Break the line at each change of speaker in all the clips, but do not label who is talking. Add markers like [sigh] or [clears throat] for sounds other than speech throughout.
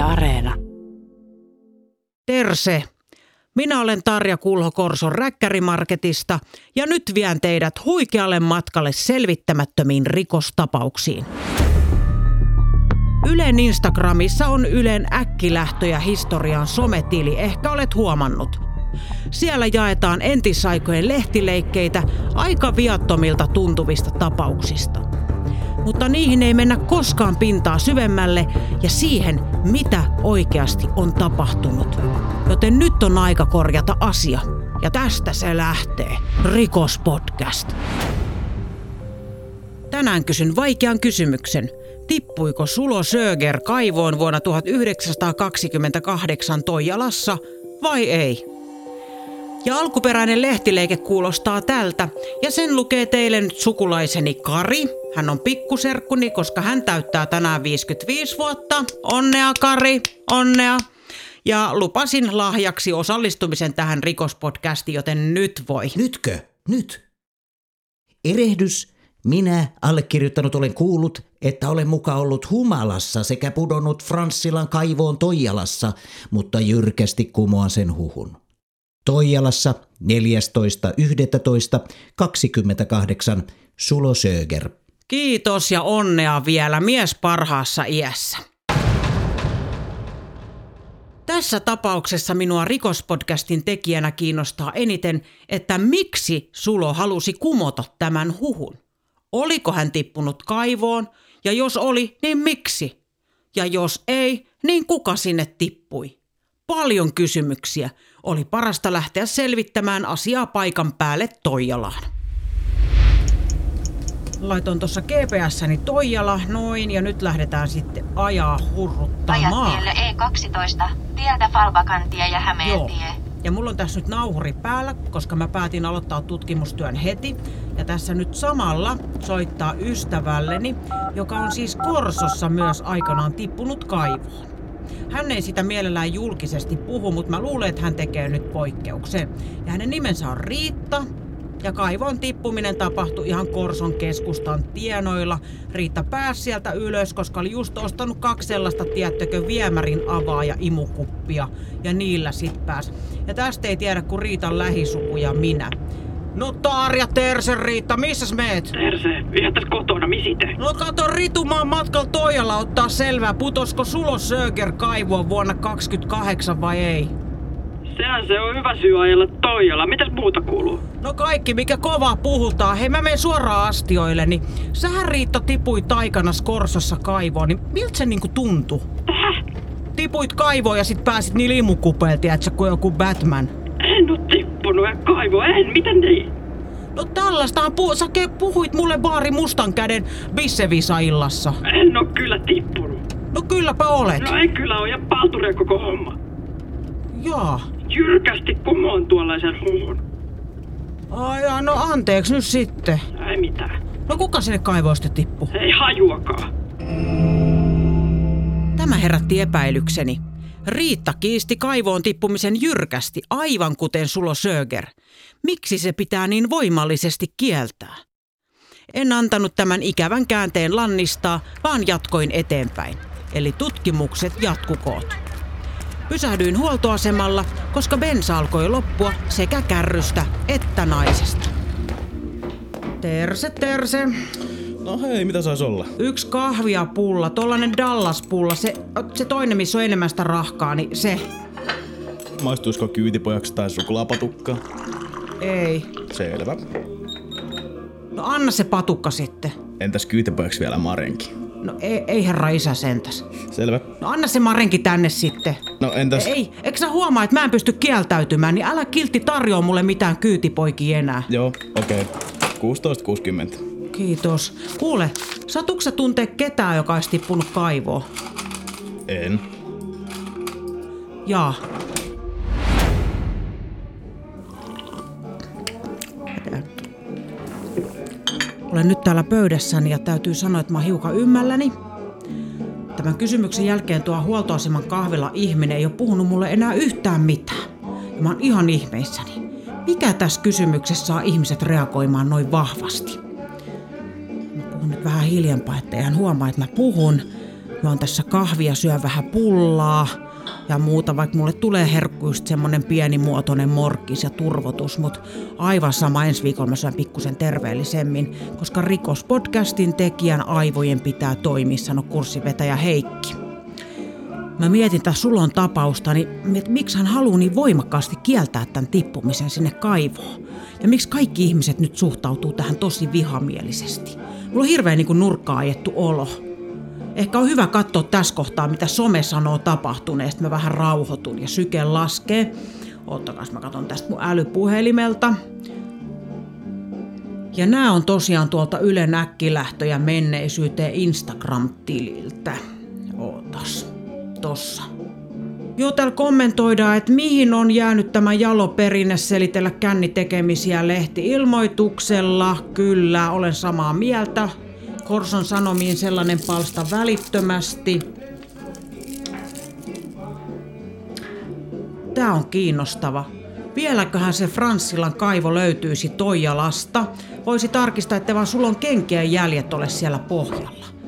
Areena.
Terse. Minä olen Tarja Kulho Korson Räkkärimarketista ja nyt vien teidät huikealle matkalle selvittämättömiin rikostapauksiin. Ylen Instagramissa on Ylen äkkilähtöjä historian sometili, ehkä olet huomannut. Siellä jaetaan entisaikojen lehtileikkeitä aika viattomilta tuntuvista tapauksista mutta niihin ei mennä koskaan pintaa syvemmälle ja siihen, mitä oikeasti on tapahtunut. Joten nyt on aika korjata asia. Ja tästä se lähtee. Rikospodcast. Tänään kysyn vaikean kysymyksen. Tippuiko Sulo Söger kaivoon vuonna 1928 Toijalassa vai ei? Ja alkuperäinen lehtileike kuulostaa tältä, ja sen lukee teille nyt sukulaiseni Kari. Hän on pikkuserkkuni, koska hän täyttää tänään 55 vuotta. Onnea Kari, onnea. Ja lupasin lahjaksi osallistumisen tähän rikospodcastiin, joten nyt voi.
Nytkö? Nyt? Erehdys. Minä, allekirjoittanut, olen kuullut, että olen muka ollut humalassa sekä pudonnut Franssilan kaivoon Toijalassa, mutta jyrkästi kumoan sen huhun. Toijalassa 14.11.28 Sulo Söger.
Kiitos ja onnea vielä mies parhaassa iässä. Tässä tapauksessa minua rikospodcastin tekijänä kiinnostaa eniten, että miksi Sulo halusi kumota tämän huhun. Oliko hän tippunut kaivoon, ja jos oli, niin miksi? Ja jos ei, niin kuka sinne tippui? Paljon kysymyksiä. Oli parasta lähteä selvittämään asiaa paikan päälle Toijalaan. Laitoin tuossa GPS:ni Toijala, noin, ja nyt lähdetään sitten ajaa hurruttamaan.
Ajat tielle E12, tieltä Falbakantie ja Hämeentie.
Joo. Ja mulla on tässä nyt nauhuri päällä, koska mä päätin aloittaa tutkimustyön heti. Ja tässä nyt samalla soittaa ystävälleni, joka on siis Korsossa myös aikanaan tippunut kaivoon. Hän ei sitä mielellään julkisesti puhu, mutta mä luulen, että hän tekee nyt poikkeuksen. Ja hänen nimensä on Riitta, ja kaivon tippuminen tapahtui ihan Korson keskustan tienoilla. Riitta pääsi sieltä ylös, koska oli just ostanut kaksi sellaista, tiettäkö, viemärin avaa ja imukuppia. Ja niillä sit pääs. Ja tästä ei tiedä kuin Riitan lähisuku ja minä. No Tarja, Terse, Riitta, missä meet?
Terse, ihan tässä kotona, misite?
No kato, Ritumaan matkalla Toijalla ottaa selvää, putosko Sulo Söger kaivoa vuonna 28 vai ei?
Sehän se on hyvä syy ajella Toijalla. Mitäs muuta kuuluu?
No kaikki, mikä kovaa puhutaan. Hei, mä menen suoraan astioille, niin sähän Riitta tipui taikana Skorsossa kaivoon, niin miltä se niinku tuntui?
Täh?
Tipuit kaivoon ja sit pääsit niin limukupeelta, tiedätkö, kuin joku Batman.
En oo tippunut ja kaivo, en, miten niin?
No tällaistahan pu- sä puhuit mulle baari mustan käden Bissevisa-illassa.
En oo kyllä tippunut.
No kylläpä olet.
No en kyllä oo ja palturia koko homma.
Jaa.
Jyrkästi kumoon tuollaisen huhun.
Ai jaa, no anteeksi nyt sitten.
Ei mitään.
No kuka sinne kaivoon sitten tippu?
Ei hajuakaan.
Tämä herätti epäilykseni. Riitta kiisti kaivoon tippumisen jyrkästi, aivan kuten Sulo Söger. Miksi se pitää niin voimallisesti kieltää? En antanut tämän ikävän käänteen lannistaa, vaan jatkoin eteenpäin. Eli tutkimukset jatkukoot. Pysähdyin huoltoasemalla, koska bensa alkoi loppua sekä kärrystä että naisesta. Terse, terse.
No hei, mitä sais olla?
Yksi kahviapulla, tollanen Dallas-pulla, se, se toinen, missä on enemmän sitä rahkaa, niin se.
Maistuisiko kyytipojaksi tai suklaapatukka?
Ei.
Selvä.
No anna se patukka sitten.
Entäs kyytipojaksi vielä Marenki?
No ei, ei herra isä sentäs.
Selvä.
No anna se Marenki tänne sitten.
No entäs...
Ei, eikö sä huomaa, että mä en pysty kieltäytymään, niin älä kiltti tarjoa mulle mitään kyytipoikia enää.
Joo, okei. Okay. 16.60.
Kiitos. Kuule, satuks sä tuntee ketään, joka olisi tippunut kaivoon?
En.
Jaa. Olen nyt täällä pöydässäni ja täytyy sanoa, että mä oon hiukan ymmälläni. Tämän kysymyksen jälkeen tuo huoltoaseman kahvilla ihminen ei ole puhunut mulle enää yhtään mitään. Ja mä oon ihan ihmeissäni. Mikä tässä kysymyksessä saa ihmiset reagoimaan noin vahvasti? Mä vähän hiljempaa, ettei hän huomaa, että mä puhun. juon tässä kahvia, syön vähän pullaa ja muuta, vaikka mulle tulee herkkuista semmonen pienimuotoinen morkkis ja turvotus, mutta aivan sama ensi viikolla mä syön pikkusen terveellisemmin, koska rikospodcastin tekijän aivojen pitää toimia, sano kurssivetäjä Heikki. Mä mietin tässä Sulon tapausta, niin että miksi hän haluaa niin voimakkaasti kieltää tämän tippumisen sinne kaivoon. Ja miksi kaikki ihmiset nyt suhtautuu tähän tosi vihamielisesti. Mulla on hirveän niin nurkkaa ajettu olo. Ehkä on hyvä katsoa tässä kohtaa, mitä some sanoo tapahtuneesta. Mä vähän rauhoitun ja syke laskee. Ottakas mä katson tästä mun älypuhelimelta. Ja nämä on tosiaan tuolta Yle Näkkilähtöjä menneisyyteen Instagram-tililtä. Ootas. Tossa. Joo, täällä kommentoidaan, että mihin on jäänyt tämä jaloperinne selitellä kännitekemisiä lehti-ilmoituksella. Kyllä, olen samaa mieltä. Korson Sanomiin sellainen palsta välittömästi. Tää on kiinnostava. Vieläköhän se Franssilan kaivo löytyisi Toijalasta? Voisi tarkistaa, että vaan sulla on kenkien jäljet ole siellä pohjalla.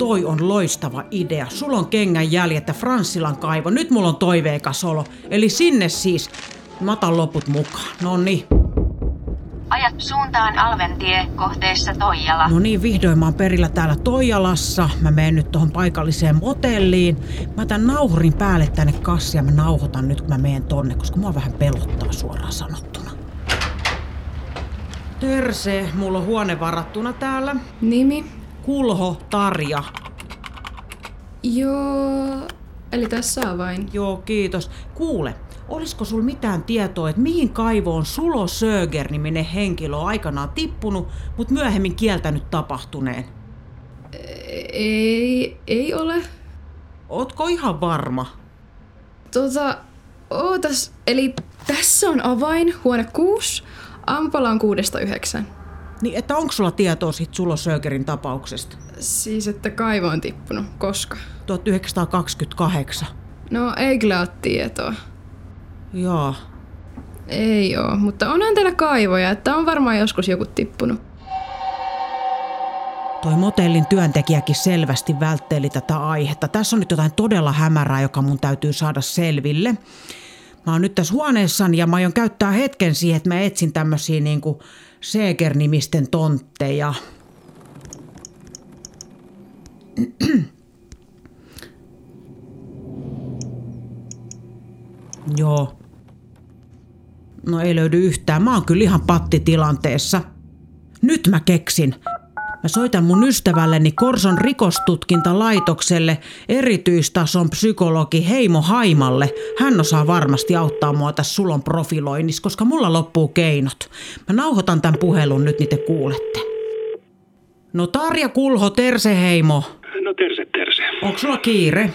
Toi on loistava idea. Sulla on kengän jäljet ja Franssilan kaivo. Nyt mulla on toiveikas olo. Eli sinne siis. Mä otan loput mukaan. No niin.
Ajat suuntaan Alventie kohteessa Toijala.
No niin, vihdoin mä oon perillä täällä Toijalassa. Mä menen nyt tuohon paikalliseen motelliin. Mä tän nauhurin päälle tänne kassi ja mä nauhoitan nyt, kun mä menen tonne, koska mua vähän pelottaa suoraan sanottuna. Terse, mulla on huone varattuna täällä.
Nimi?
Kulho Tarja.
Joo, eli tässä on vain.
Joo, kiitos. Kuule, olisiko sul mitään tietoa, että mihin kaivoon Sulo Söger-niminen henkilö on aikanaan tippunut, mutta myöhemmin kieltänyt tapahtuneen?
Ei, ei ole.
Ootko ihan varma?
Tota, ootas, eli tässä on avain, huone 6, aamupala on kuudesta yhdeksän.
Niin, että onko sulla tietoa siitä Sulo Sögerin tapauksesta?
Siis, että kaivo on tippunut. Koska?
1928.
No, ei kyllä ole tietoa.
Joo.
Ei oo, mutta onhan täällä kaivoja, että on varmaan joskus joku tippunut.
Toi motellin työntekijäkin selvästi vältteli tätä aihetta. Tässä on nyt jotain todella hämärää, joka mun täytyy saada selville. Mä oon nyt tässä huoneessani ja mä aion käyttää hetken siihen, että mä etsin tämmösiä niinku Seeger-nimisten tontteja. [clears throat] Joo. No ei löydy yhtään. Mä oon kyllä ihan pattitilanteessa. Nyt mä keksin. Mä soitan mun ystävälleni Korson rikostutkintalaitokselle erityistason psykologi Heimo Haimalle. Hän osaa varmasti auttaa mua tässä sulon profiloinnissa, koska mulla loppuu keinot. Mä nauhoitan tämän puhelun nyt, niin te kuulette. No Tarja Kulho, Terse Heimo.
No terse, terse.
Onko sulla kiire?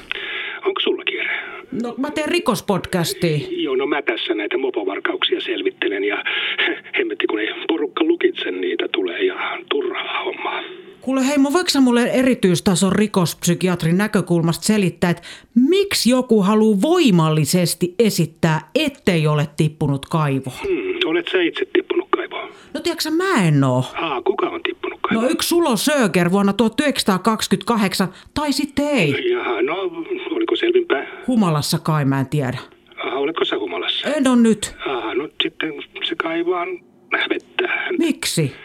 No mä teen rikospodcastia.
Joo, no mä tässä näitä mopovarkauksia selvittelen ja [laughs] hemmetti kun ei porukka lukitse niitä tulee ja turhaa hommaa.
Kuule Heimo, voiko sä mulle erityistason rikospsykiatrin näkökulmasta selittää, että miksi joku haluaa voimallisesti esittää, ettei ole tippunut kaivoon?
Hmm, olet sä itse tippunut kaivoon?
No tiedätkö sä, mä en oo.
Aa, kuka on tippunut kaivoon?
No yksi Sulo Söger vuonna 1928, tai sitten ei.
Jaha, no oliko selvinpää?
Humalassa kai mä en tiedä.
Aha, oletko sä humalassa?
En on nyt.
Aha, no sitten se kaivaan hävettää.
Miksi?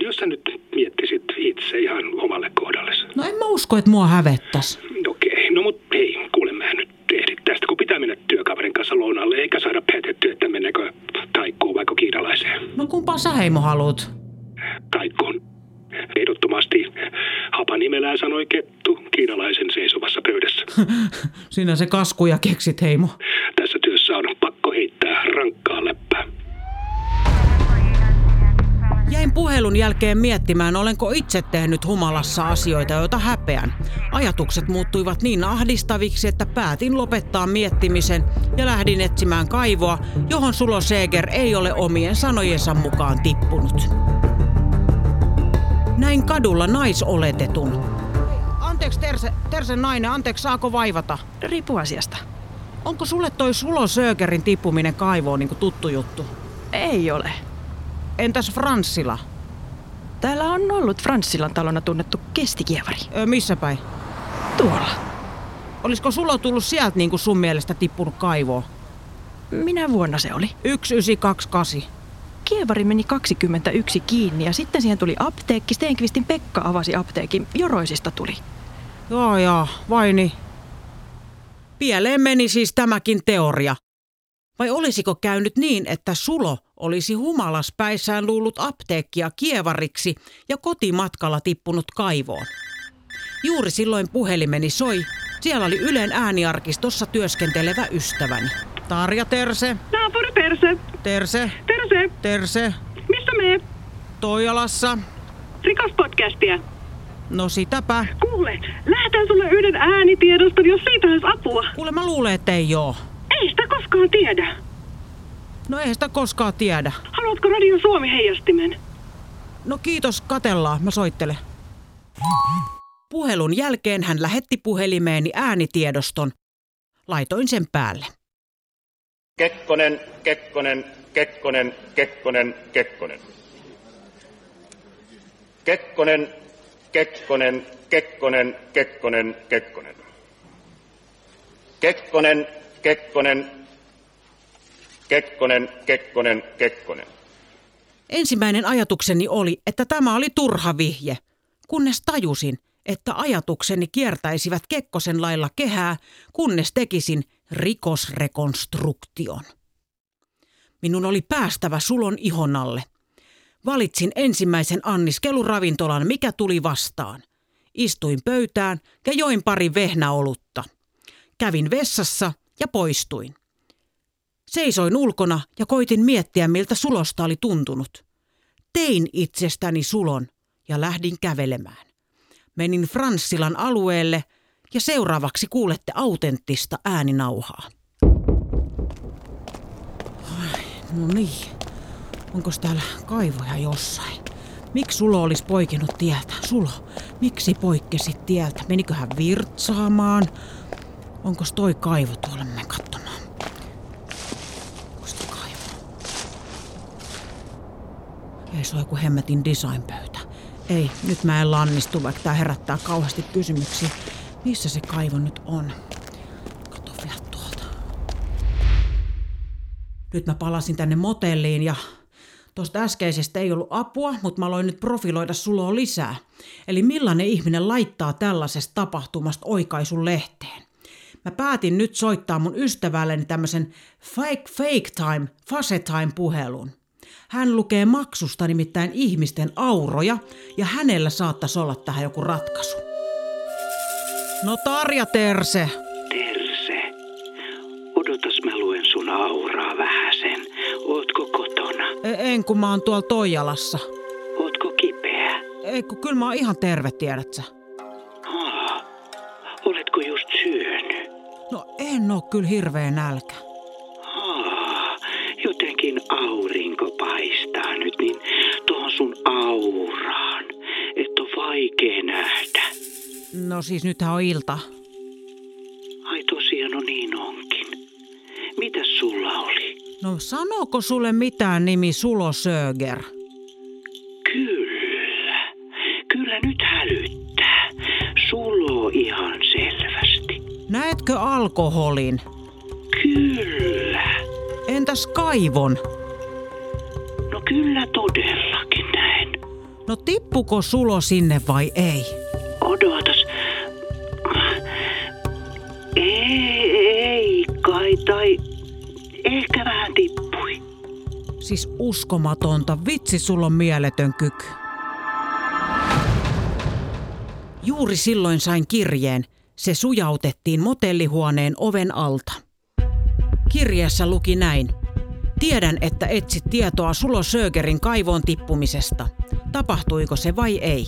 Jos sä nyt miettisit itse ihan omalle kohdalle.
No en mä usko, että mua hävettäis.
Okei, no mut hei, kuule mä nyt ehdi tästä, kun pitää mennä työkaverin kanssa lounalle, eikä saada päätettyä, että mennäänkö taikkuun vaikka kiinalaiseen.
No kumpaa sä Heimo haluut?
Taikkuun. Ehdottomasti hapanimelää sanoi kettu kiinalaisen pöydässä. [laughs]
Sinä se kaskuja keksit Heimo.
Tässä työssä on pakko heittää rankkaa läppää.
Jäin puhelun jälkeen miettimään, olenko itse tehnyt humalassa asioita, joita häpeän. Ajatukset muuttuivat niin ahdistaviksi, että päätin lopettaa miettimisen ja lähdin etsimään kaivoa, johon Sulo Seeger ei ole omien sanojensa mukaan tippunut. Näin kadulla naisoletetun. Anteeksi Terse, Terse nainen, anteeksi saako vaivata?
Riippuu asiasta.
Onko sulle toi Sulo Sögerin tippuminen kaivoon niin tuttu juttu?
Ei ole.
Entäs Franssila?
Täällä on ollut Franssilan talona tunnettu kestikievari.
Ö, missä päin?
Tuolla.
Olisiko Sulo tullut sieltä niin kuin sun mielestä tippunut kaivoon?
Minä vuonna se oli?
1928.
Kievari meni 21 kiinni ja sitten siihen tuli apteekki. Stenqvistin Pekka avasi apteekin. Joroisista tuli.
Joo, joo, vai niin? Pieleen meni siis tämäkin teoria. Vai olisiko käynyt niin, että Sulo olisi humalaspäissään luullut apteekkia kievariksi ja kotimatkalla tippunut kaivoon? Juuri silloin puhelimeni soi. Siellä oli Ylen ääniarkistossa työskentelevä ystäväni. Tarja Terse.
Naapuri Perse.
Terse.
Terse.
Terse.
Missä me?
Toijalassa.
Rikospodcastia.
No sitäpä.
Kuule, lähetän sulle yhden äänitiedoston, jos siitä olisi apua.
Kuule mä luulen, että ei oo.
Ei sitä koskaan tiedä.
No ei sitä koskaan tiedä.
Haluatko Radio Suomi heijastimen?
No kiitos, katellaan. Mä soittelen. Puhelun jälkeen hän lähetti puhelimeeni äänitiedoston. Laitoin sen päälle.
Kekkonen, Kekkonen, Kekkonen, Kekkonen, Kekkonen. Kekkonen, Kekkonen, Kekkonen, Kekkonen, Kekkonen. Kekkonen, Kekkonen, Kekkonen, Kekkonen, Kekkonen.
Ensimmäinen ajatukseni oli, että tämä oli turha vihje, kunnes tajusin, että ajatukseni kiertäisivät Kekkosen lailla kehää, kunnes tekisin rikosrekonstruktion. Minun oli päästävä sulon ihon alle. Valitsin ensimmäisen anniskeluravintolan, mikä tuli vastaan. Istuin pöytään ja join pari vehnäolutta. Kävin vessassa ja poistuin. Seisoin ulkona ja koitin miettiä, miltä sulosta oli tuntunut. Tein itsestäni sulon ja lähdin kävelemään. Menin Franssilan alueelle ja seuraavaksi kuulette autenttista ääninauhaa. Ai, no niin. Onko täällä kaivoja jossain? Miksi Sulo olisi poikennut tieltä? Sulo, miksi poikkesit tieltä? Meniköhän virtsaamaan? Onko toi kaivo tuolla? Menen katsomaan. Onko kaivo? Ei se joku hemmetin designpöytä. Ei, nyt mä en lannistu, vaikka tää herättää kauheasti kysymyksiä. Missä se kaivo nyt on? Kato vielä tuolta. Nyt mä palasin tänne motelliin ja Tuosta äskeisestä ei ollut apua, mutta mä aloin nyt profiloida suloa lisää. Eli millainen ihminen laittaa tällaisesta tapahtumasta oikaisun lehteen. Mä päätin nyt soittaa mun ystävälleni tämmöisen fake, fake time, fase time puhelun. Hän lukee maksusta nimittäin ihmisten auroja ja hänellä saattaisi olla tähän joku ratkaisu. No Tarja Terse. En kun mä oon tuolla Toijalassa.
Ootko kipeä?
Ei kun kyllä mä oon ihan terve, tiedät sä.
Aa, oletko just syönyt?
No en oo kyllä hirveä nälkä.
Aa, jotenkin aurinko paistaa nyt niin tuohon sun auraan, että on vaikea nähdä.
No siis nythän on ilta.
Ai tosiaan, no niin onkin. Mitäs sulla oli?
No sanooko sulle mitään nimi Sulo Söger?
Kyllä. Kyllä nyt hälyttää. Sulo ihan selvästi.
Näetkö alkoholin?
Kyllä.
Entäs kaivon?
No kyllä todellakin näin.
No tippuko Sulo sinne vai ei?
Odotas. Ei, ei kai, tai ehkä vähän tippui.
Siis uskomatonta. Vitsi, sulla on mieletön kyky. Juuri silloin sain kirjeen. Se sujautettiin motellihuoneen oven alta. Kirjeessä luki näin. Tiedän, että etsit tietoa Sulo Sögerin kaivoon tippumisesta. Tapahtuiko se vai ei?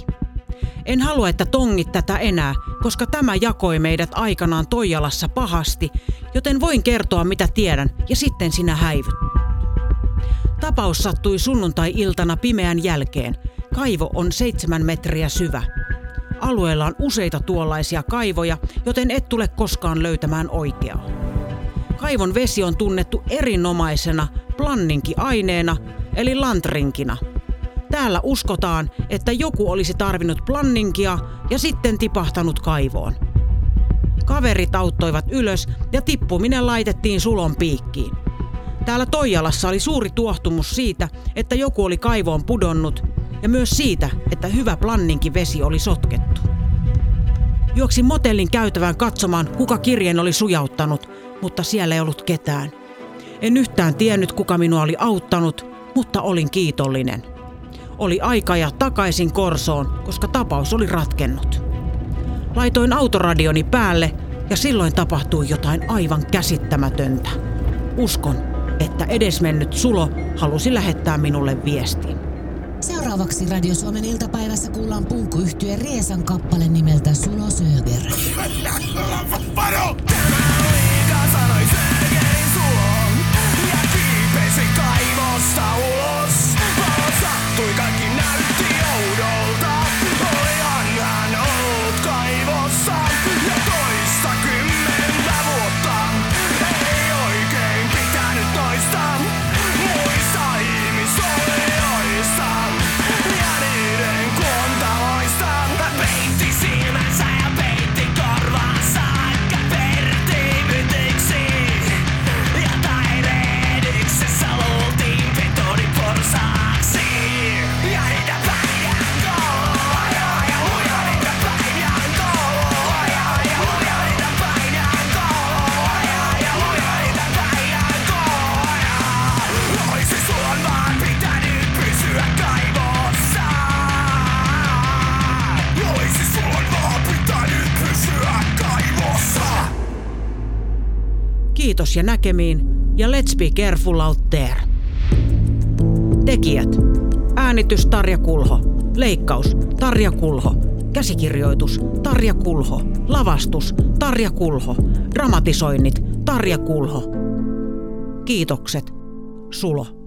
En halua, että tongit tätä enää, koska tämä jakoi meidät aikanaan Toijalassa pahasti, joten voin kertoa mitä tiedän ja sitten sinä häivyt. Tapaus sattui sunnuntai-iltana pimeän jälkeen. Kaivo on seitsemän metriä syvä. Alueella on useita tuollaisia kaivoja, joten et tule koskaan löytämään oikeaa. Kaivon vesi on tunnettu erinomaisena planninkiaineena, eli lantrinkina. Täällä uskotaan, että joku olisi tarvinnut planninkia ja sitten tipahtanut kaivoon. Kaverit auttoivat ylös ja tippuminen laitettiin sulon piikkiin. Täällä Toijalassa oli suuri tuohtumus siitä, että joku oli kaivoon pudonnut ja myös siitä, että hyvä planninkin vesi oli sotkettu. Juoksin motellin käytävään katsomaan, kuka kirjeen oli sujauttanut, mutta siellä ei ollut ketään. En yhtään tiennyt, kuka minua oli auttanut, mutta olin kiitollinen. Oli aika ja takaisin Korsoon, koska tapaus oli ratkennut. Laitoin autoradioni päälle ja silloin tapahtui jotain aivan käsittämätöntä. Uskon, että edesmennyt Sulo halusi lähettää minulle viestin.
Seuraavaksi Radio Suomen iltapäivässä kuullaan punkkuyhtyeen Riesan kappale nimeltä Sulo Söger.
Varo! sanoi ja kiipesi kaivosta ulos. Valo sattui, kaikki näytti
Kiitos ja näkemiin ja let's be careful out there. Tekijät. Äänitys Tarja Kulho. Leikkaus Tarja Kulho. Käsikirjoitus Tarja Kulho. Lavastus Tarja Kulho. Dramatisoinnit Tarja Kulho. Kiitokset. Sulo.